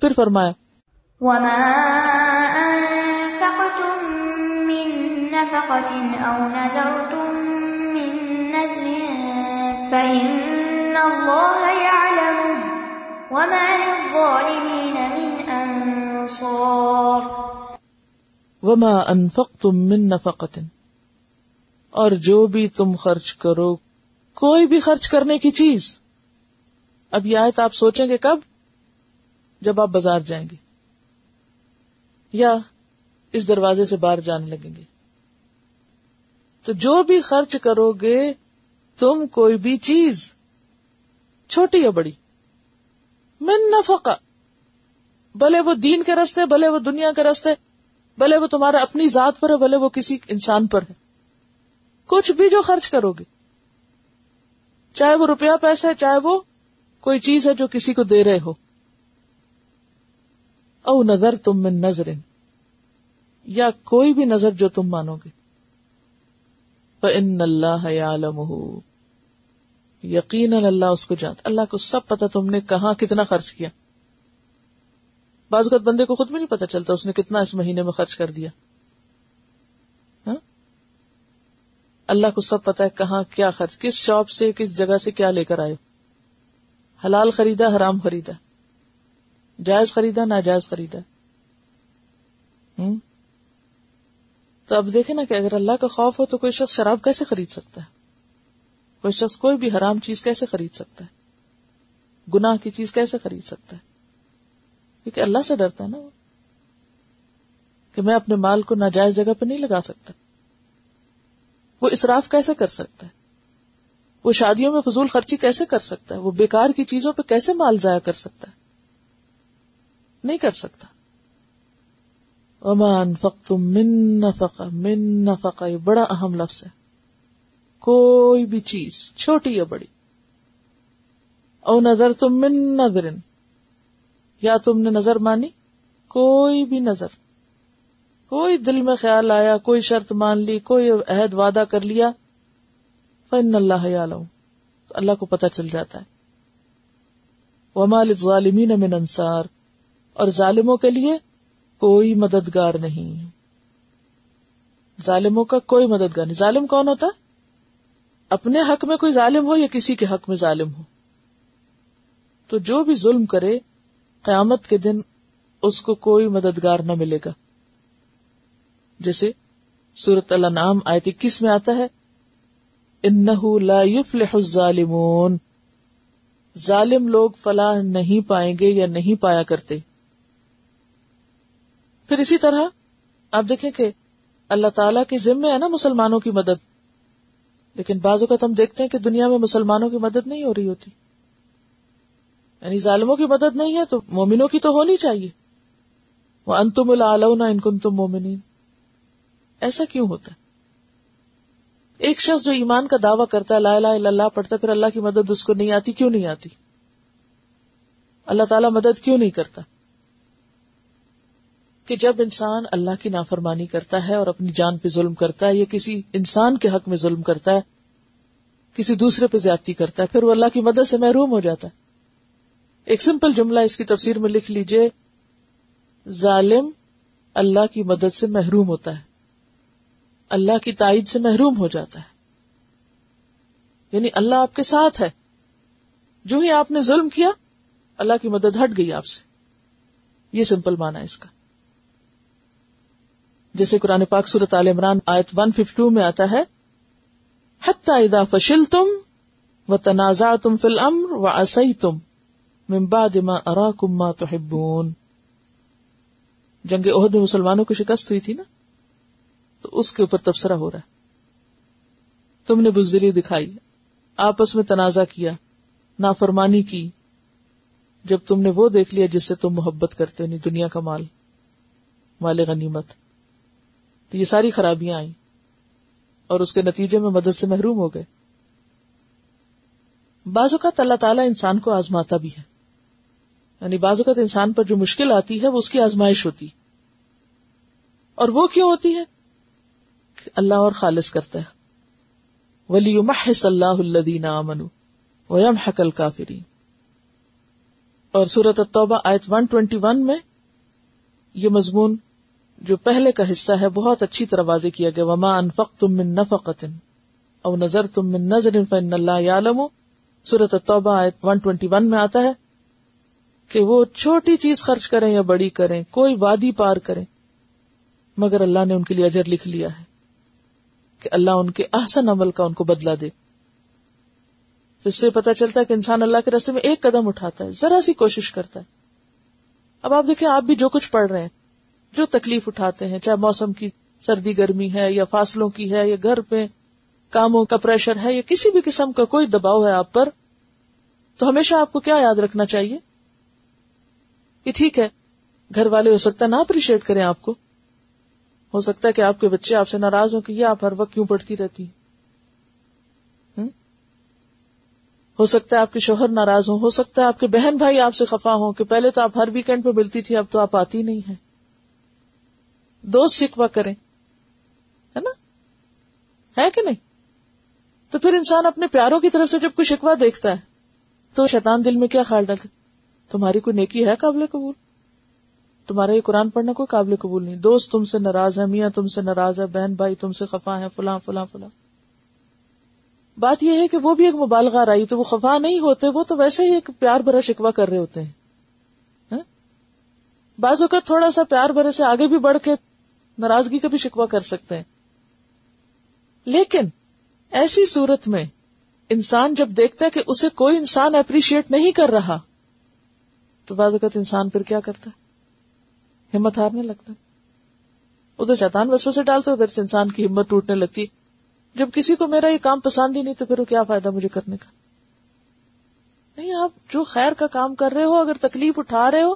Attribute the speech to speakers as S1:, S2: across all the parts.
S1: پھر فرمایا
S2: وما أنفقتم من نفقة أو نذرتم من نذر فإن الله يعلمه وما للظالمين من أنصار۔
S1: وما انفقتم من نفقت اور جو بھی تم خرچ کرو کوئی بھی خرچ کرنے کی چیز۔ اب یہ آیت آپ سوچیں گے کب؟ جب آپ بازار جائیں گے یا اس دروازے سے باہر جانے لگیں گے۔ تو جو بھی خرچ کرو گے، تم کوئی بھی چیز، چھوٹی یا بڑی۔ من نفقہ بھلے وہ دین کے رستے بھلے وہ دنیا کے رستے بھلے وہ تمہارا اپنی ذات پر ہے، بھلے وہ کسی انسان پر ہے۔ کچھ بھی جو خرچ کرو گے۔ چاہے وہ روپیہ پیسہ ہے، چاہے وہ کوئی چیز ہے جو کسی کو دے رہے ہو۔ او نظر تم من نظر یا کوئی بھی نظر جو تم مانو گے ان اللہ یقین اللہ اس کو جانتا اللہ کو سب پتا تم نے کہاں کتنا خرچ کیا۔ بعض اوقات بندے کو خود بھی نہیں پتا چلتا اس نے کتنا اس مہینے میں خرچ کر دیا۔ ہاں؟ اللہ کو سب پتا ہے کہاں کیا خرچ، کس شاپ سے، کس جگہ سے کیا لے کر آئے۔ حلال خریدا، حرام خریدا۔ جائز خریدا، ناجائز خریدا۔ تو اب دیکھیں نا کہ اگر اللہ کا خوف ہو تو کوئی شخص شراب کیسے خرید سکتا ہے؟ کوئی شخص کوئی بھی حرام چیز کیسے خرید سکتا ہے؟ گناہ کی چیز کیسے خرید سکتا ہے؟ کیونکہ اللہ سے ڈرتا ہے نا وہ۔ کہ میں اپنے مال کو ناجائز جگہ پہ نہیں لگا سکتا۔ وہ اسراف کیسے کر سکتا ہے؟ وہ شادیوں میں فضول خرچی کیسے کر سکتا ہے؟ وہ بیکار کی چیزوں پہ کیسے مال ضائع کر سکتا ہے؟ نہیں کر سکتا۔ امان فخم من نفقہ من نفقہ یہ بڑا اہم لفظ ہے۔ کوئی بھی چیز، چھوٹی یا بڑی۔ او نظر تم من نظرن یا تم نے نظر مانی؟ کوئی بھی نظر۔ کوئی دل میں خیال آیا، کوئی شرط مان لی، کوئی عہد وعدہ کر لیا فن اللہ عالم اللہ کو پتہ چل جاتا ہے۔ ومال ظالمین من انصار اور ظالموں کے لیے کوئی مددگار نہیں۔ ظالموں کا کوئی مددگار نہیں۔ ظالم کون ہوتا؟ اپنے حق میں کوئی ظالم ہو یا کسی کے حق میں ظالم ہو؟ تو جو بھی ظلم کرے، قیامت کے دن اس کو کوئی مددگار نہ ملے گا۔ جیسے سورت اللہ نام آیت اکیس میں آتا ہے، انہو لا يفلح الظالمون۔ ظالم لوگ فلاح نہیں پائیں گے یا نہیں پایا کرتے۔ پھر اسی طرح آپ دیکھیں کہ اللہ تعالی کے ذمے ہے نا مسلمانوں کی مدد۔ لیکن بعض اوقات ہم دیکھتے ہیں کہ دنیا میں مسلمانوں کی مدد نہیں ہو رہی ہوتی۔ یعنی ظالموں کی مدد نہیں ہے تو مومنوں کی تو ہونی چاہیے۔ وہ انتم العلونا ان کن تم مومنین ایسا کیوں ہوتا ہے؟ ایک شخص جو ایمان کا دعویٰ کرتا ہے، لا الہ الا اللہ، پڑھتا پھر اللہ کی مدد اس کو نہیں آتی، کیوں نہیں آتی؟ اللہ تعالیٰ مدد کیوں نہیں کرتا؟ کہ جب انسان اللہ کی نافرمانی کرتا ہے اور اپنی جان پہ ظلم کرتا ہے یا کسی انسان کے حق میں ظلم کرتا ہے، کسی دوسرے پہ زیادتی کرتا ہے، پھر وہ اللہ کی مدد سے محروم ہو جاتا ہے۔ ایک سمپل جملہ اس کی تفسیر میں لکھ لیجیے، ظالم اللہ کی مدد سے محروم ہوتا ہے، اللہ کی تائید سے محروم ہو جاتا ہے۔ یعنی اللہ آپ کے ساتھ ہے۔ جو ہی آپ نے ظلم کیا، اللہ کی مدد ہٹ گئی آپ سے۔ یہ سمپل مانا اس کا۔ جیسے قرآن پاک صورت عال عمران آیت ون ففٹو میں آتا ہے اذا فشل تم و تنازع تم فل امر و اصئی تم ممبا جنگ عہد میں مسلمانوں کی شکست ہوئی تھی نا؟ تو اس کے اوپر تبصرہ ہو رہا ہے۔ تم نے بزدلی دکھائی، آپس میں تنازع کیا، نافرمانی کی۔ جب تم نے وہ دیکھ لیا جس سے تم محبت کرتے نہیں دنیا کا مال مال غنیمت۔ تو یہ ساری خرابیاں آئیں اور اس کے نتیجے میں مدد سے محروم ہو گئے۔ بعض اوقات اللہ تعالیٰ انسان کو آزماتا بھی ہے۔ یعنی بعض اوقات انسان پر جو مشکل آتی ہے، وہ اس کی آزمائش ہوتی۔ اور وہ کیوں ہوتی ہے؟ کہ اللہ اور خالص کرتا ہے۔ ولی محص اللہ الدین امن ویم حقل کافرین اور سورت التوبہ آیت 121 میں یہ مضمون جو پہلے کا حصہ ہے، بہت اچھی طرح واضح کیا گیا۔ وما انفق تم من نفقت او نظر تم من نظر فن اللہ عالم سورت التوبہ آیت 121 میں آتا ہے کہ وہ چھوٹی چیز خرچ کریں یا بڑی کریں، کوئی وادی پار کریں۔ مگر اللہ نے ان کے لیے اجر لکھ لیا ہے کہ اللہ ان کے احسن عمل کا ان کو بدلا دے۔ اس سے پتا چلتا ہے کہ انسان اللہ کے راستے میں ایک قدم اٹھاتا ہے، ذرا سی کوشش کرتا ہے۔ اب آپ دیکھیں، آپ بھی جو کچھ پڑھ رہے ہیں جو تکلیف اٹھاتے ہیں، چاہے موسم کی سردی گرمی ہے یا فاصلوں کی ہے یا گھر پہ کاموں کا پریشر ہے یا کسی بھی قسم کا کوئی دباؤ ہے آپ پر، تو ہمیشہ آپ کو کیا یاد رکھنا چاہیے؟ کہ ٹھیک ہے، گھر والے ہو سکتا ہے نہ اپریشیٹ کریں آپ کو۔ ہو سکتا ہے کہ آپ کے بچے آپ سے ناراض ہوں کہ یہ آپ ہر وقت کیوں پڑھتی رہتی ہو سکتا ہے آپ کے شوہر ناراض ہوں، ہو سکتا ہے آپ کے بہن بھائی آپ سے خفا ہوں کہ پہلے تو آپ ہر ویکینڈ پہ ملتی تھی، اب تو آپ آتی نہیں ہے دوست شکوا کریں۔ ہے نا؟ ہے کہ نہیں؟ تو پھر انسان اپنے پیاروں کی طرف سے جب کوئی شکوا دیکھتا ہے، تو شیطان دل میں کیا خیال ڈالتا تمہاری کوئی نیکی ہے قابل قبول؟ تمہارا یہ قرآن پڑھنا کوئی قابل قبول نہیں۔ دوست تم سے ناراض ہے میاں تم سے ناراض ہے بہن بھائی تم سے خفا ہے فلاں فلاں فلاں۔ بات یہ ہے کہ وہ بھی ایک مبالغہ رائی تو وہ خفا نہیں ہوتے، وہ تو ویسے ہی ایک پیار بھرا شکوا کر رہے ہوتے ہیں۔ ہاں؟ بعض اوقات تھوڑا سا پیار بھرے سے آگے بھی بڑھ کے ناراضگی کا بھی شکوا کر سکتے ہیں۔ لیکن ایسی صورت میں انسان جب دیکھتا ہے کہ اسے کوئی انسان اپریشیٹ نہیں کر رہا، تو بعض اوقات انسان پھر کیا کرتا ہے؟ ہمت ہارنے لگتا ادھر شیطان وسو سے ڈالتا ادھر سے انسان کی ہمت ٹوٹنے لگتی جب کسی کو میرا یہ کام پسند ہی نہیں، تو پھر وہ کیا فائدہ مجھے کرنے کا؟ نہیں، آپ جو خیر کا کام کر رہے ہو، اگر تکلیف اٹھا رہے ہو،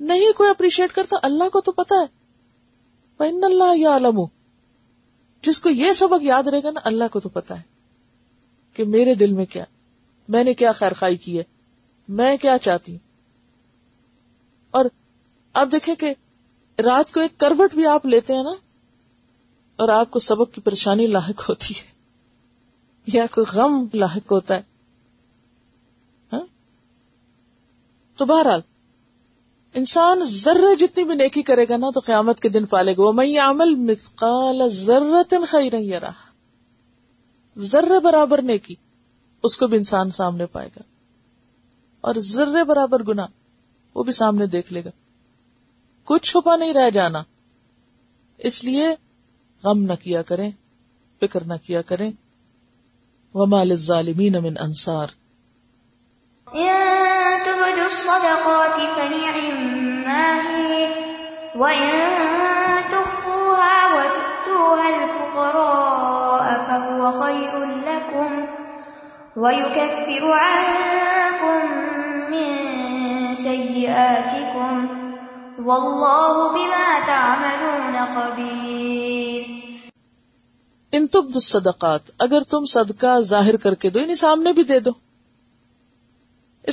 S1: نہیں کوئی اپریشیٹ کرتا، اللہ کو تو پتا ہے۔ اللہ یا جس کو یہ سبق یاد رہے گا نا، اللہ کو تو پتا ہے کہ میرے دل میں کیا، میں نے کیا خیر خائی کی ہے، میں کیا چاہتی ہوں۔ اور آپ دیکھیں کہ رات کو ایک کروٹ بھی آپ لیتے ہیں نا، اور آپ کو سبق کی پریشانی لاحق ہوتی ہے، یا کوئی غم لاحق ہوتا ہے۔ ہاں؟ تو بہرحال انسان ذرہ جتنی بھی نیکی کرے گا نا تو قیامت کے دن پالے گا۔ وہ میں عمل مثقال ذرت خیر رہا ذرے برابر نیکی اس کو بھی انسان سامنے پائے گا۔ اور ذرے برابر گنا وہ بھی سامنے دیکھ لے گا۔ کچھ چھپا نہیں رہ جانا۔ اس لیے غم نہ کیا کریں، فکر نہ کیا کریں۔ وما للظالمین من انصار
S2: تبدوا الصدقات فنعما هي وإن تخفوها وتؤتوها الفقراء فهو خير لكم ويكفر عنكم من سيئاتكم والله بما تعملون خبير
S1: ان تب صدقات اگر تم صدقہ ظاہر کر کے دو یعنی سامنے بھی دے دو۔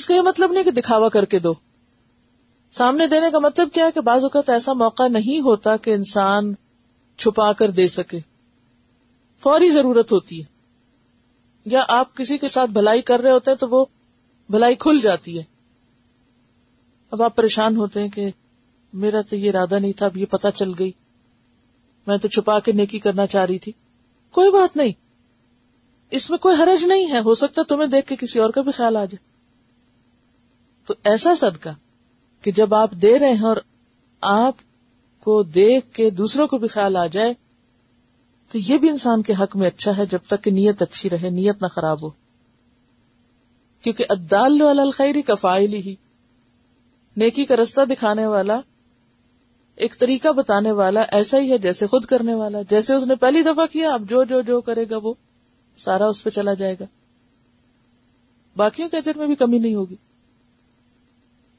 S1: اس کا یہ مطلب نہیں کہ دکھاوا کر کے دو۔ سامنے دینے کا مطلب کیا ہے کہ بعض اوقات ایسا موقع نہیں ہوتا کہ انسان چھپا کر دے سکے۔ فوری ضرورت ہوتی ہے۔ یا آپ کسی کے ساتھ بھلائی کر رہے ہوتے ہیں تو وہ بھلائی کھل جاتی ہے۔ اب آپ پریشان ہوتے ہیں کہ میرا تو یہ ارادہ نہیں تھا، اب یہ پتا چل گئی۔ میں تو چھپا کے نیکی کرنا چاہ رہی تھی۔ کوئی بات نہیں۔ اس میں کوئی حرج نہیں ہے۔ ہو سکتا تمہیں دیکھ کے کسی اور کا بھی خیال آ جائے۔ تو ایسا صدقہ کہ جب آپ دے رہے ہیں اور آپ کو دیکھ کے دوسروں کو بھی خیال آ جائے، تو یہ بھی انسان کے حق میں اچھا ہے جب تک کہ نیت اچھی رہے، نیت نہ خراب ہو۔ کیونکہ ادال الخری کا فائل ہی، نیکی کا رستہ دکھانے والا، ایک طریقہ بتانے والا، ایسا ہی ہے جیسے خود کرنے والا، جیسے اس نے پہلی دفعہ کیا، اب جو جو جو کرے گا وہ، سارا اس پہ چلا جائے گا۔ باقیوں کے اجر میں بھی کمی نہیں ہوگی۔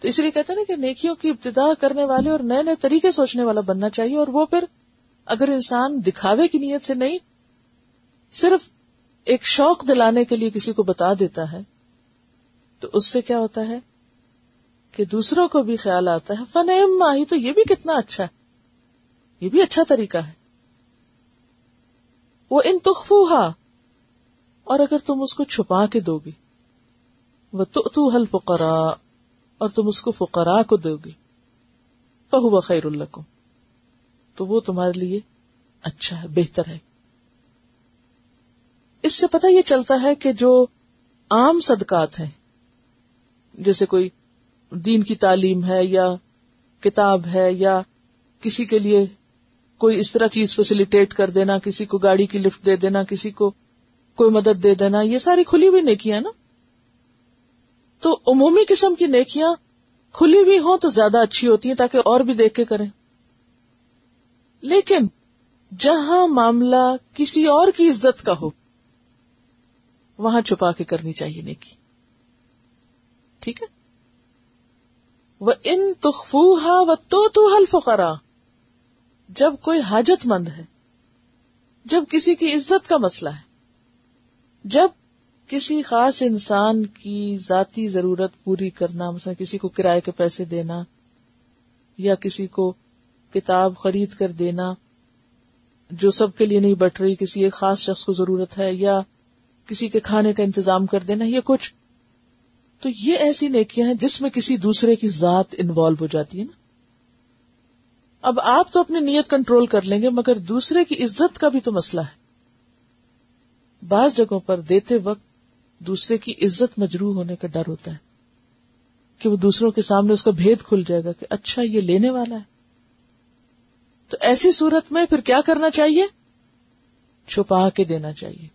S1: تو اس لیے کہتے ہیں نا کہ نیکیوں کی ابتدا کرنے والے اور نئے نئے طریقے سوچنے والا بننا چاہیے اور وہ پھر اگر انسان دکھاوے کی نیت سے نہیں، صرف ایک شوق دلانے کے لیے کسی کو بتا دیتا ہے، تو اس سے کیا ہوتا ہے؟ کہ دوسروں کو بھی خیال آتا ہے، فن ماہی تو یہ بھی کتنا اچھا ہے، یہ بھی اچھا طریقہ ہے۔ وہ ان تخفوہا، اور اگر تم اس کو چھپا کے دو گی وہ تو حل فقرا اور تم اس کو فقراء کو دو گے۔ فہو خیر الکم تو وہ تمہارے لیے اچھا ہے، بہتر ہے۔ اس سے پتہ یہ چلتا ہے کہ جو عام صدقات ہیں، جیسے کوئی دین کی تعلیم ہے یا کتاب ہے یا کسی کے لیے کوئی اس طرح چیز فیسلٹیٹ کر دینا، کسی کو گاڑی کی لفٹ دے دینا، کسی کو کوئی مدد دے دینا، یہ ساری کھلی ہوئی نیکیاں نا۔ تو عمومی قسم کی نیکیاں کھلی ہوئی ہوں تو زیادہ اچھی ہوتی ہیں تاکہ اور بھی دیکھ کے کریں۔ لیکن جہاں معاملہ کسی اور کی عزت کا ہو، وہاں چھپا کے کرنی چاہیے نیکی۔ ٹھیک ہے؟ وہ ان تخفو و تو تو حلف کرا جب کوئی حاجت مند ہے، جب کسی کی عزت کا مسئلہ ہے، جب کسی خاص انسان کی ذاتی ضرورت پوری کرنا، مثلا کسی کو کرائے کے پیسے دینا یا کسی کو کتاب خرید کر دینا، جو سب کے لیے نہیں بٹ رہی، کسی ایک خاص شخص کو ضرورت ہے یا کسی کے کھانے کا انتظام کر دینا یہ کچھ۔ تو یہ ایسی نیکیاں ہیں جس میں کسی دوسرے کی ذات انوالو ہو جاتی ہے نا۔ اب آپ تو اپنی نیت کنٹرول کر لیں گے، مگر دوسرے کی عزت کا بھی تو مسئلہ ہے۔ بعض جگہوں پر دیتے وقت دوسرے کی عزت مجروح ہونے کا ڈر ہوتا ہے کہ وہ دوسروں کے سامنے اس کا بھید کھل جائے گا کہ اچھا یہ لینے والا ہے۔ تو ایسی صورت میں پھر کیا کرنا چاہیے؟ چھپا کے دینا چاہیے۔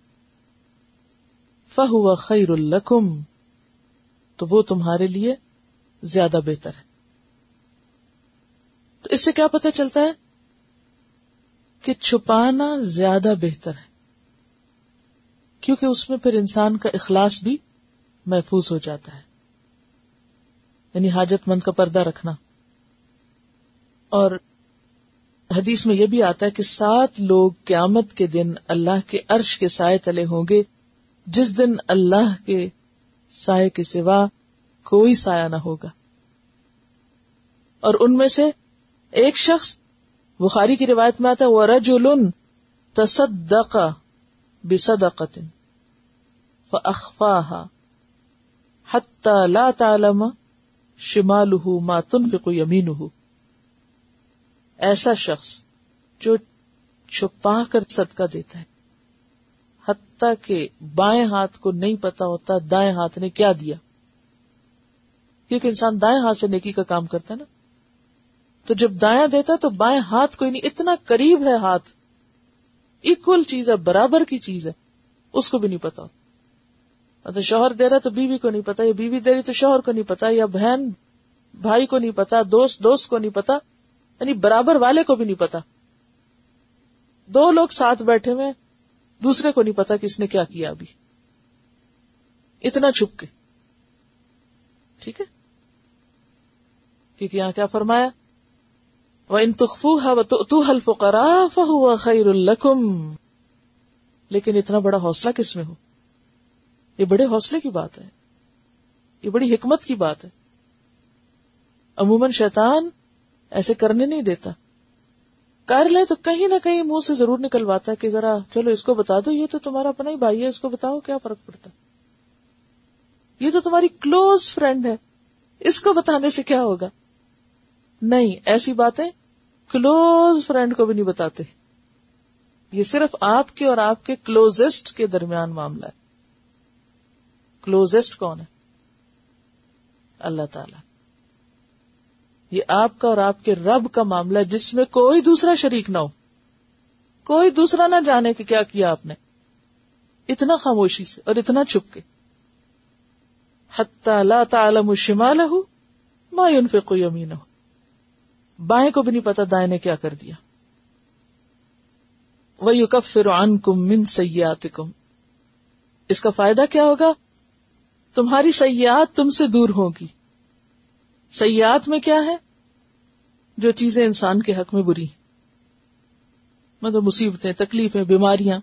S1: فہو خیر الکم تو وہ تمہارے لیے زیادہ بہتر ہے۔ تو اس سے کیا پتہ چلتا ہے کہ چھپانا زیادہ بہتر ہے۔ کیونکہ اس میں پھر انسان کا اخلاص بھی محفوظ ہو جاتا ہے۔ یعنی حاجت مند کا پردہ رکھنا۔ اور حدیث میں یہ بھی آتا ہے کہ سات لوگ قیامت کے دن اللہ کے عرش کے سائے تلے ہوں گے۔ جس دن اللہ کے سائے کے سوا کوئی سایہ نہ ہوگا۔ اور ان میں سے ایک شخص بخاری کی روایت میں آتا ہے وہ رجول تصدق بصدقت فأخفاها حتى لا تعلم شماله ما تنفق يمينه۔ ایسا شخص جو چھپا کر صدقہ دیتا ہے، حتیٰ کہ بائیں ہاتھ کو نہیں پتا ہوتا دائیں ہاتھ نے کیا دیا۔ کیونکہ انسان دائیں ہاتھ سے نیکی کا کام کرتا ہے نا۔ تو جب دایاں دیتا تو بائیں ہاتھ کوئی نہیں، اتنا قریب ہے ہاتھ۔ اکول چیز ہے، برابر کی چیز ہے، اس کو بھی نہیں پتا ہوتا۔ مطلب شوہر دے رہا تو بیوی کو نہیں پتا، یا بیوی دے رہی تو شوہر کو نہیں پتا، یا بہن بھائی کو نہیں پتا، دوست دوست کو نہیں پتا یعنی برابر والے کو بھی نہیں پتا۔ دو لوگ ساتھ بیٹھے ہوئے دوسرے کو نہیں پتا کہ اس نے کیا کیا ابھی۔ اتنا چھپ کے۔ ٹھیک ہے؟ کیونکہ یہاں کیا فرمایا؟ وہ ان تخفو تو حلف خیر الکم لیکن اتنا بڑا حوصلہ کس میں ہو؟ یہ بڑے حوصلے کی بات ہے۔ یہ بڑی حکمت کی بات ہے۔ عموماً شیطان ایسے کرنے نہیں دیتا۔ کر لے تو کہیں نہ کہیں منہ سے ضرور نکلواتا ہے کہ ذرا چلو اس کو بتا دو، یہ تو تمہارا اپنا ہی بھائی ہے، اس کو بتاؤ کیا فرق پڑتا۔ یہ تو تمہاری کلوز فرینڈ ہے۔ اس کو بتانے سے کیا ہوگا؟ نہیں، ایسی باتیں کلوز فرینڈ کو بھی نہیں بتاتے۔ یہ صرف آپ کے اور آپ کے کلوزسٹ کے درمیان معاملہ ہے۔ کلوزسٹ کون ہے؟ اللہ تعالی۔ یہ آپ کا اور آپ کے رب کا معاملہ جس میں کوئی دوسرا شریک نہ ہو۔ کوئی دوسرا نہ جانے کہ کیا کیا آپ نے۔ اتنا خاموشی سے اور اتنا چھپ کے۔ حتی لا تعلم شمالہ ما ينفق یمینہ بائیں کو بھی نہیں پتا، دائیں نے کیا کر دیا۔ وہ یو کب فرعن کم من سیات اس کا فائدہ کیا ہوگا؟ تمہاری سیاحت تم سے دور ہوگی۔ سیاحت میں کیا ہے؟ جو چیزیں انسان کے حق میں بری مطلب مصیبتیں، تکلیفیں، بیماریاں،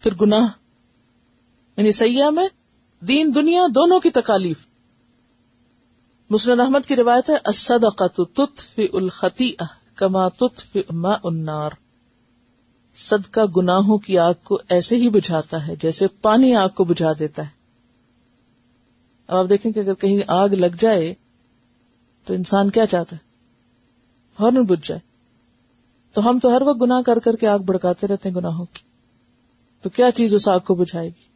S1: پھر گناہ۔ یعنی سیاح میں دین، دنیا دونوں کی تکالیف۔ مسند احمد کی روایت ہے تطفئ الخطیئہ کما تطفئ ماء النار۔ صدقہ گناہوں کی آگ کو ایسے ہی بجھاتا ہے جیسے پانی آگ کو بجھا دیتا ہے۔ اب آپ دیکھیں کہ اگر کہیں آگ لگ جائے تو انسان کیا چاہتا ہے؟ فوراً بجھ جائے۔ تو ہم تو ہر وقت گناہ کر کر کے آگ بڑکاتے رہتے ہیں گناہوں کی۔ تو کیا چیز اس آگ کو بجھائے گی؟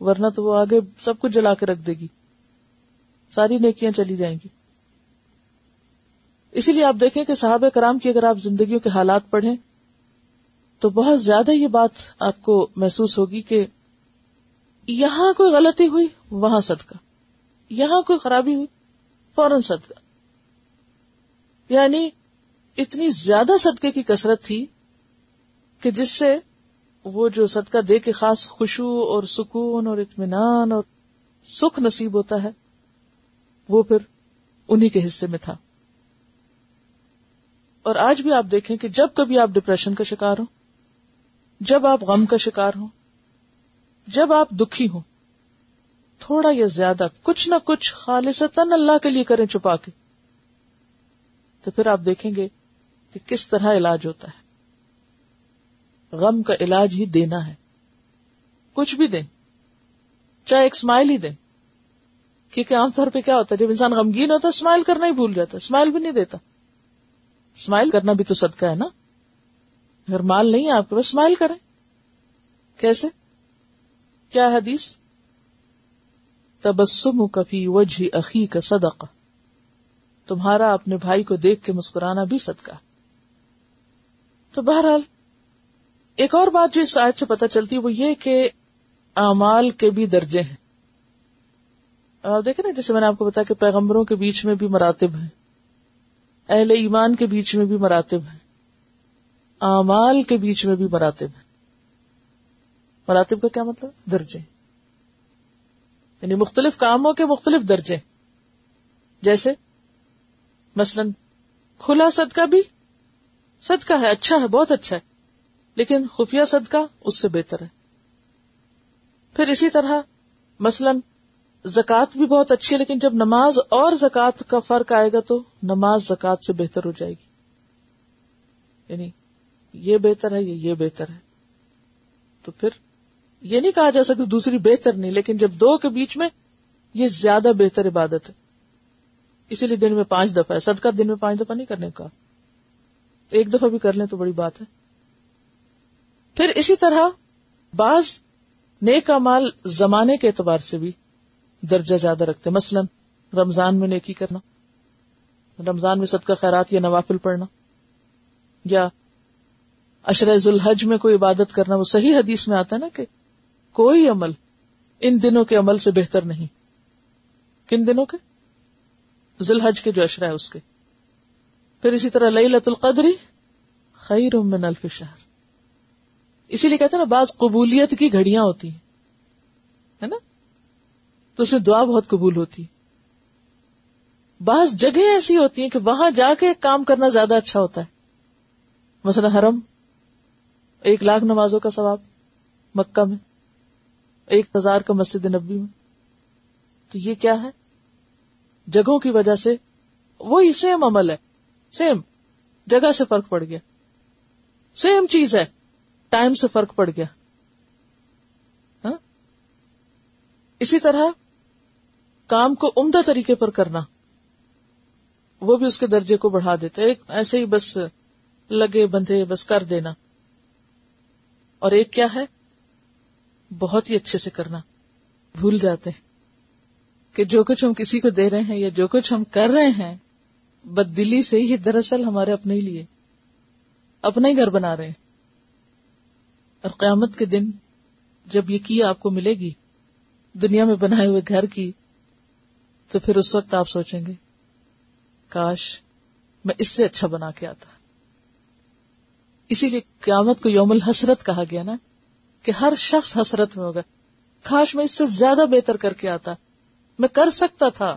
S1: ورنہ تو وہ آگے سب کچھ جلا کے رکھ دے گی۔ ساری نیکیاں چلی جائیں گی۔ اسی لیے آپ دیکھیں کہ صحابہ کرام کی اگر آپ زندگیوں کے حالات پڑھیں تو بہت زیادہ یہ بات آپ کو محسوس ہوگی کہ یہاں کوئی غلطی ہوئی، وہاں صدقہ۔ یہاں کوئی خرابی ہوئی، فوراً صدقہ۔ یعنی اتنی زیادہ صدقے کی کثرت تھی کہ جس سے وہ جو صدقہ دے کے خاص خوشبو اور سکون اور اطمینان اور سکھ نصیب ہوتا ہے، وہ پھر انہی کے حصے میں تھا۔ اور آج بھی آپ دیکھیں کہ جب کبھی آپ ڈپریشن کا شکار ہو جب آپ غم کا شکار ہو جب آپ دکھی ہوں، تھوڑا یا زیادہ کچھ نہ کچھ خالص اللہ کے لیے کریں چھپا کے، تو پھر آپ دیکھیں گے کہ کس طرح علاج ہوتا ہے۔ غم کا علاج ہی دینا ہے۔ کچھ بھی دیں، چاہے ایک اسمائل ہی دیں۔ کیونکہ عام طور پہ کیا ہوتا ہے، جب انسان غمگین ہوتا ہے اسمائل کرنا ہی بھول جاتا ہے اسمائل بھی نہیں دیتا۔ اسمائل کرنا بھی تو صدقہ ہے نا۔ اگر مال نہیں ہے آپ کے پاس اسمائل کریں۔ کیسے؟ کیا حدیث؟ تبسم کفی وجہ عقی کا صدقہ۔ تمہارا اپنے بھائی کو دیکھ کے مسکرانا بھی صدقہ۔ تو بہرحال، ایک اور بات جو اس آیت سے پتہ چلتی وہ یہ کہ اعمال کے بھی درجے ہیں۔ آپ دیکھیں نا، جیسے میں نے آپ کو بتایا کہ پیغمبروں کے بیچ میں بھی مراتب ہیں۔ اہل ایمان کے بیچ میں بھی مراتب ہیں۔ اعمال کے بیچ میں بھی مراتب ہیں۔ مراتب کا کیا مطلب؟ درجے۔ یعنی مختلف کاموں کے مختلف درجے۔ جیسے مثلا کھلا صدقہ بھی صدقہ ہے اچھا ہے، بہت اچھا ہے، لیکن خفیہ صدقہ اس سے بہتر ہے۔ پھر اسی طرح مثلا زکوٰۃ بھی بہت اچھی ہے، لیکن جب نماز اور زکوٰۃ کا فرق آئے گا تو نماز زکوٰۃ سے بہتر ہو جائے گی۔ یعنی یہ بہتر ہے یہ بہتر ہے۔ تو پھر یہ نہیں کہا جا سکتا دوسری بہتر نہیں، لیکن جب دو کے بیچ میں یہ زیادہ بہتر عبادت ہے۔ اسی لیے دن میں پانچ دفعہ ہے۔ صدقہ دن میں پانچ دفعہ نہیں کرنے کا۔ ایک دفعہ بھی کر لیں تو بڑی بات ہے۔ پھر اسی طرح بعض نیک مال زمانے کے اعتبار سے بھی درجہ زیادہ رکھتے مثلا رمضان میں نیکی کرنا، رمضان میں صدقہ خیرات یا نوافل پڑھنا، یا اشرز الحج میں کوئی عبادت کرنا، وہ صحیح حدیث میں آتا ہے نا کہ کوئی عمل ان دنوں کے عمل سے بہتر نہیں۔ کن دنوں کے؟ ذوالحج کے جو اشرا ہے اس کے۔ پھر اسی طرح لئی لت القدری خیر من الف شہر۔ اسی لیے کہتے ہیں نا، بعض قبولیت کی گھڑیاں ہوتی ہیں۔ ہے نا؟ تو اس میں دعا بہت قبول ہوتی ہے۔ بعض جگہ ایسی ہوتی ہیں کہ وہاں جا کے کام کرنا زیادہ اچھا ہوتا ہے۔ مثلا حرم، ایک لاکھ نمازوں کا ثواب مکہ میں۔ ایک ہزار کا مسجد نبی میں۔ تو یہ کیا ہے؟ جگہوں کی وجہ سے وہی سیم عمل ہے۔ سیم جگہ سے فرق پڑ گیا۔ سیم چیز ہے۔ ٹائم سے فرق پڑ گیا۔ ہاں؟ اسی طرح کام کو عمدہ طریقے پر کرنا۔ وہ بھی اس کے درجے کو بڑھا دیتے ایک ایسے ہی بس لگے بندھے بس کر دینا۔ اور ایک کیا ہے؟ بہت ہی اچھے سے کرنا۔ بھول جاتے ہیں کہ جو کچھ ہم کسی کو دے رہے ہیں یا جو کچھ ہم کر رہے ہیں بد دلی سے ہی دراصل ہمارے اپنے ہی لیے، اپنا ہی گھر بنا رہے ہیں۔ اور قیامت کے دن جب یہ کی آپ کو ملے گی، دنیا میں بنائے ہوئے گھر کی، تو پھر اس وقت آپ سوچیں گے، کاش میں اس سے اچھا بنا کے آتا۔ اسی لیے قیامت کو یوم الحسرت کہا گیا نا۔ کہ ہر شخص حسرت میں ہوگا کاش میں اس سے زیادہ بہتر کر کے آتا۔ میں کر سکتا تھا۔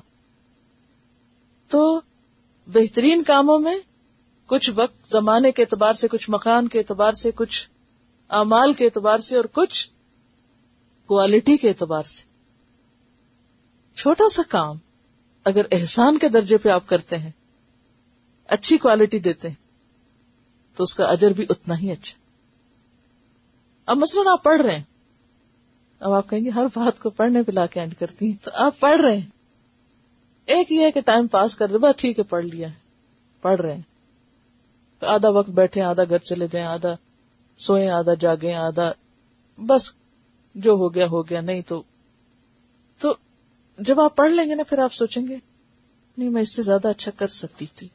S1: تو بہترین کاموں میں کچھ وقت زمانے کے اعتبار سے، کچھ مکان کے اعتبار سے، کچھ امال کے اعتبار سے اور کچھ کوالٹی کے اعتبار سے۔ چھوٹا سا کام اگر احسان کے درجے پہ آپ کرتے ہیں، اچھی کوالٹی دیتے ہیں، تو اس کا اجر بھی اتنا ہی اچھا۔ اب مثلاً آپ پڑھ رہے ہیں۔ اب آپ کہیں گے، ہر بات کو پڑھنے پہ لا کے اینڈ کرتی ہیں۔ تو آپ پڑھ رہے ہیں۔ ایک یہ ہے کہ ٹائم پاس کر دے، بس ٹھیک ہے، پڑھ لیا ہے۔ پڑھ رہے ہیں۔ تو آدھا وقت بیٹھے، آدھا گھر چلے جائیں، آدھا سوئیں، آدھا جاگیں، آدھا بس جو ہو گیا ہو گیا۔ نہیں تو تو جب آپ پڑھ لیں گے نا، پھر آپ سوچیں گے، نہیں، میں اس سے زیادہ اچھا کر سکتی تھی۔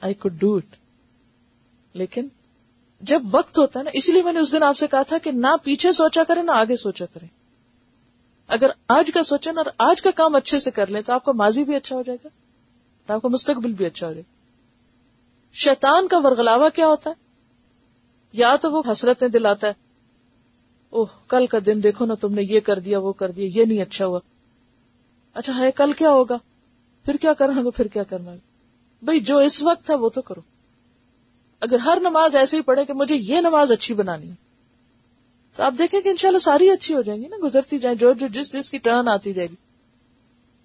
S1: آئی کوڈ ڈو اٹ لیکن جب وقت ہوتا ہے نا اسی لیے میں نے اس دن آپ سے کہا تھا کہ نہ پیچھے سوچا کرے نہ آگے سوچا کرے اگر آج کا سوچیں اور آج کا کام اچھے سے کر لیں تو آپ کا ماضی بھی اچھا ہو جائے گا، اور آپ کا مستقبل بھی اچھا ہو جائے گا۔ شیطان کا ورگلاوا کیا ہوتا ہے؟ یا تو وہ حسرتیں دلاتا ہے، اوہ، کل کا دن دیکھو نا، تم نے یہ کر دیا، وہ کر دیا، یہ نہیں اچھا ہوا۔ اچھا ہے کل کیا ہوگا؟ پھر کیا کرنا گا پھر کیا کرنا گا بھائی، جو اس وقت ہے وہ تو کرو۔ اگر ہر نماز ایسے ہی پڑھے کہ مجھے یہ نماز اچھی بنانی ہے، تو آپ دیکھیں کہ انشاءاللہ ساری اچھی ہو جائیں گی نا، گزرتی جائیں، جو جو جس جس کی ٹرن آتی جائے گی۔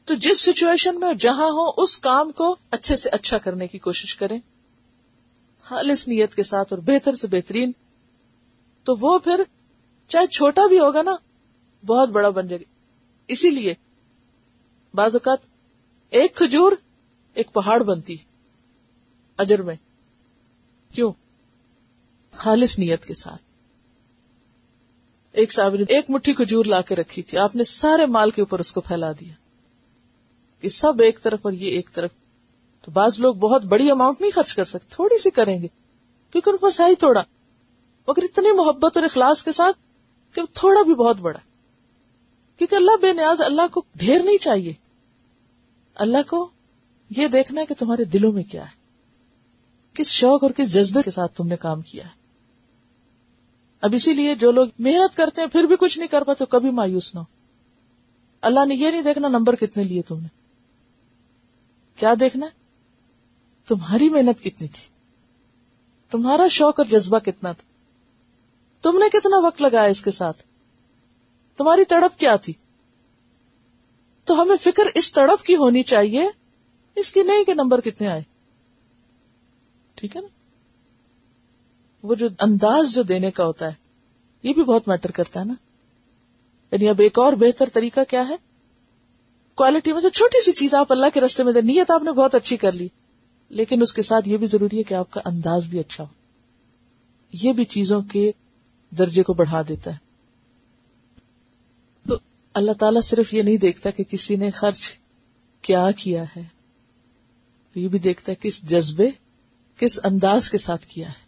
S1: تو جس سچویشن میں جہاں ہو اس کام کو اچھے سے اچھا کرنے کی کوشش کریں۔ خالص نیت کے ساتھ اور بہتر سے بہترین۔ تو وہ پھر چاہے چھوٹا بھی ہوگا نا، بہت بڑا بن جائے گا۔ اسی لیے بعض اوقات ایک کھجور ایک پہاڑ بنتی اجر میں۔ کیوں؟ خالص نیت کے ساتھ۔ ایک صاحب نے ایک مٹھی کھجور لا کے رکھی تھی۔ آپ نے سارے مال کے اوپر اس کو پھیلا دیا۔ کہ سب ایک طرف اور یہ ایک طرف۔ تو بعض لوگ بہت بڑی اماؤنٹ نہیں خرچ کر سکتے، تھوڑی سی کریں گے۔ کیونکہ ان کو ہی تھوڑا۔ مگر اتنی محبت اور اخلاص کے ساتھ کہ تھوڑا بھی بہت بڑا۔ کیونکہ اللہ بے نیاز اللہ کو ڈھیر نہیں چاہیے۔ اللہ کو یہ دیکھنا ہے کہ تمہارے دلوں میں کیا ہے۔ کس شوق اور کس جذبے کے ساتھ تم نے کام کیا ہے؟ اب اسی لیے جو لوگ محنت کرتے ہیں، پھر بھی کچھ نہیں کر پاتے، کبھی مایوس نہ ہو۔ اللہ نے یہ نہیں دیکھنا نمبر کتنے لیے تم نے۔ کیا دیکھنا تمہاری محنت کتنی تھی۔ تمہارا شوق اور جذبہ کتنا تھا۔ تم نے کتنا وقت لگایا اس کے ساتھ؟ تمہاری تڑپ کیا تھی؟ تو ہمیں فکر اس تڑپ کی ہونی چاہیے، اس کی نہیں کہ نمبر کتنے آئے۔ ٹھیک ہے نا؟ وہ جو انداز جو دینے کا ہوتا ہے، یہ بھی بہت میٹر کرتا ہے نا؟ یعنی اب ایک اور بہتر طریقہ کیا ہے؟ کوالٹی میں جو چھوٹی سی چیز آپ اللہ کے رستے میں دے نیت آپ نے بہت اچھی کر لی۔ لیکن اس کے ساتھ یہ بھی ضروری ہے کہ آپ کا انداز بھی اچھا ہو۔ یہ بھی چیزوں کے درجے کو بڑھا دیتا ہے۔ تو اللہ تعالیٰ صرف یہ نہیں دیکھتا کہ کسی نے خرچ کیا کیا ہے، تو یہ بھی دیکھتا ہے کس جذبے کس انداز کے ساتھ کیا ہے؟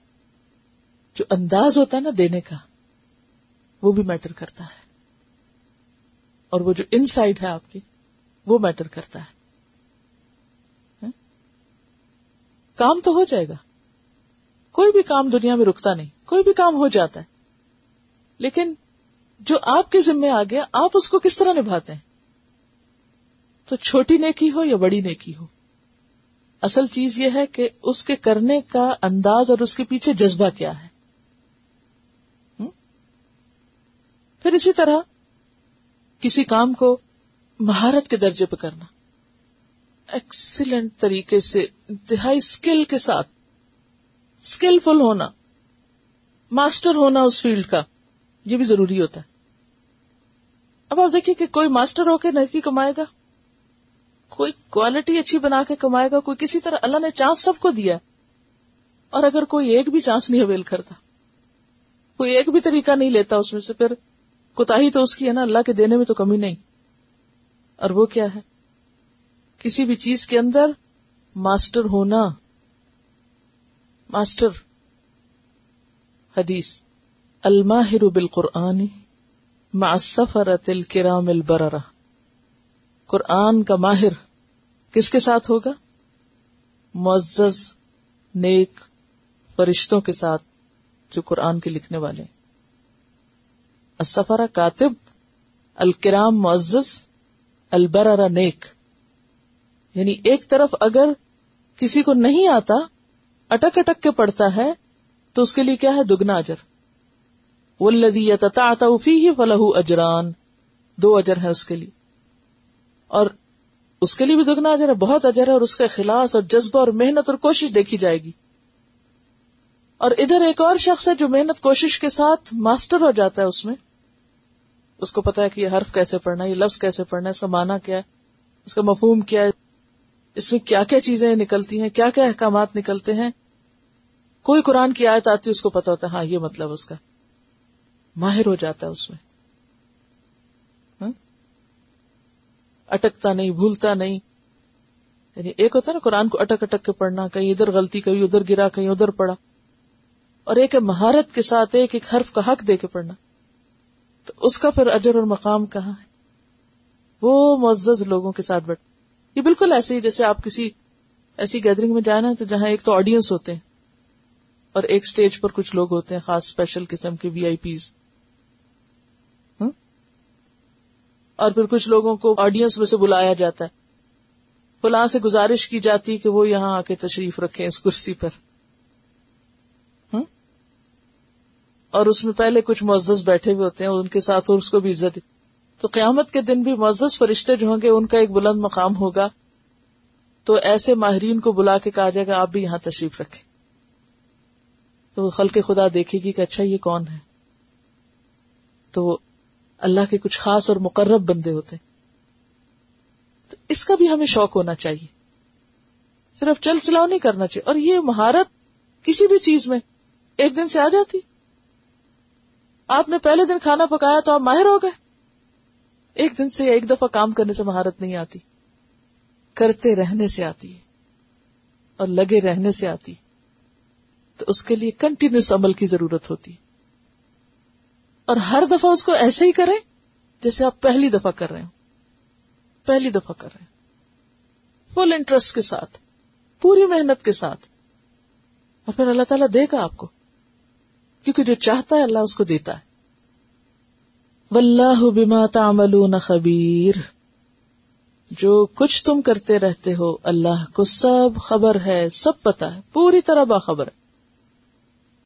S1: جو انداز ہوتا ہے نا دینے کا، وہ بھی میٹر کرتا ہے۔ اور وہ جو ان سائڈ ہے آپ کی، وہ میٹر کرتا ہے۔ ہاں؟ کام تو ہو جائے گا۔ کوئی بھی کام دنیا میں رکتا نہیں، کوئی بھی کام ہو جاتا ہے۔ لیکن جو آپ کے ذمے آ گیا، آپ اس کو کس طرح نبھاتے ہیں؟ تو چھوٹی نیکی ہو یا بڑی نیکی ہو؟ اصل چیز یہ ہے کہ اس کے کرنے کا انداز اور اس کے پیچھے جذبہ کیا ہے۔ پھر اسی طرح کسی کام کو مہارت کے درجے پہ کرنا۔ ایکسیلنٹ طریقے سے، انتہائی اسکل کے ساتھ اسکلفل ہونا ماسٹر ہونا اس فیلڈ کا، یہ بھی ضروری ہوتا ہے۔ اب آپ دیکھیے کہ کوئی ماسٹر ہو کے نکی کمائے گا۔ کوئی کوالٹی اچھی بنا کے کمائے گا، کوئی کسی طرح اللہ نے چانس سب کو دیا اور اگر کوئی ایک بھی چانس نہیں اویل کرتا، کوئی ایک بھی طریقہ نہیں لیتا اس میں سے، پھر کوتا ہی تو اس کی ہے نا، اللہ کے دینے میں تو کمی نہیں۔ اور وہ کیا ہے؟ کسی بھی چیز کے اندر ماسٹر ہونا۔ ماسٹر حدیث۔ الماہر بالقرآن مع السفرت الکرام البررہ قرآن کا ماہر کس کے ساتھ ہوگا؟ معزز، نیک فرشتوں کے ساتھ جو قرآن کے لکھنے والے السفر کاتب، الکرام معزز البرر نیک۔ یعنی ایک طرف اگر کسی کو نہیں آتا، اٹک اٹک کے پڑتا ہے، تو اس کے لیے کیا ہے؟ دگنا اجر۔ ولدی فی ہی فلح اجران۔ دو اجر ہے اس کے لیے۔ اور اس کے لیے بھی دگنا اجر ہے، بہت اجر ہے اور اس کا خلاص اور جذبہ اور محنت اور کوشش دیکھی جائے گی۔ اور ادھر ایک اور شخص ہے جو محنت کوشش کے ساتھ ماسٹر ہو جاتا ہے اس میں۔ اس کو پتا ہے کہ یہ حرف کیسے پڑھنا ہے، یہ لفظ کیسے پڑھنا ہے، اس کا معنی کیا ہے، اس کا مفہوم کیا ہے، اس میں کیا کیا چیزیں نکلتی ہیں، کیا کیا احکامات نکلتے ہیں۔ کوئی قرآن کی آیت آتی ہے، اس کو پتا ہوتا ہے ہاں یہ مطلب اس کا ماہر ہو جاتا ہے اس میں۔ اٹکتا نہیں، بھولتا نہیں۔ یعنی ایک ہوتا ہے نا، قرآن کو اٹک اٹک کے پڑھنا، کہیں ادھر غلطی کہیں ادھر گرا، کہیں ادھر پڑا۔ اور ایک مہارت کے ساتھ ایک ایک حرف کا حق دے کے پڑھنا۔ تو اس کا پھر اجر اور مقام کہاں ہے؟ وہ معزز لوگوں کے ساتھ بیٹھ۔ یہ بالکل ایسے ہی جیسے آپ کسی ایسی گیدرنگ میں جائیں نا تو جہاں ایک تو آڈینس ہوتے ہیں۔ اور ایک سٹیج پر کچھ لوگ ہوتے ہیں، خاص اسپیشل قسم کے وی آئی پیز اور پھر کچھ لوگوں کو آڈینس میں سے بلایا جاتا ہے۔ فلاں سے گزارش کی جاتی کہ وہ یہاں آ کے تشریف رکھیں اس کرسی پر۔ اور اس میں پہلے کچھ معزز بیٹھے ہوئے ہوتے ہیں، ان کے ساتھ اور اس کو بھی عزت تو قیامت کے دن بھی معزز فرشتے جو ہوں گے، ان کا ایک بلند مقام ہوگا۔ تو ایسے ماہرین کو بلا کے کہا جائے گا، آپ بھی یہاں تشریف رکھیں۔ تو وہ خلق خدا دیکھے گی کہ اچھا یہ کون ہے۔ تو اللہ کے کچھ خاص اور مقرب بندے ہوتے تو اس کا بھی ہمیں شوق ہونا چاہیے۔ صرف چل چلاؤ نہیں کرنا چاہیے۔ اور یہ مہارت کسی بھی چیز میں ایک دن سے آ جاتی۔ آپ نے پہلے دن کھانا پکایا تو آپ ماہر ہو گئے۔ ایک دن سے ایک دفعہ کام کرنے سے مہارت نہیں آتی۔ کرتے رہنے سے آتی ہے۔ اور لگے رہنے سے آتی۔ تو اس کے لیے کنٹینیوس عمل کی ضرورت ہوتی۔ اور ہر دفعہ اس کو ایسے ہی کریں جیسے آپ پہلی دفعہ کر رہے ہو پہلی دفعہ کر رہے ہیں فل انٹرسٹ کے ساتھ، پوری محنت کے ساتھ۔ اور پھر اللہ تعالیٰ دے گا آپ کو۔ کیونکہ جو چاہتا ہے اللہ اس کو دیتا ہے۔ واللہ بما تعملون خبیر۔ جو کچھ تم کرتے رہتے ہو، اللہ کو سب خبر ہے، سب پتا ہے، پوری طرح باخبر ہے۔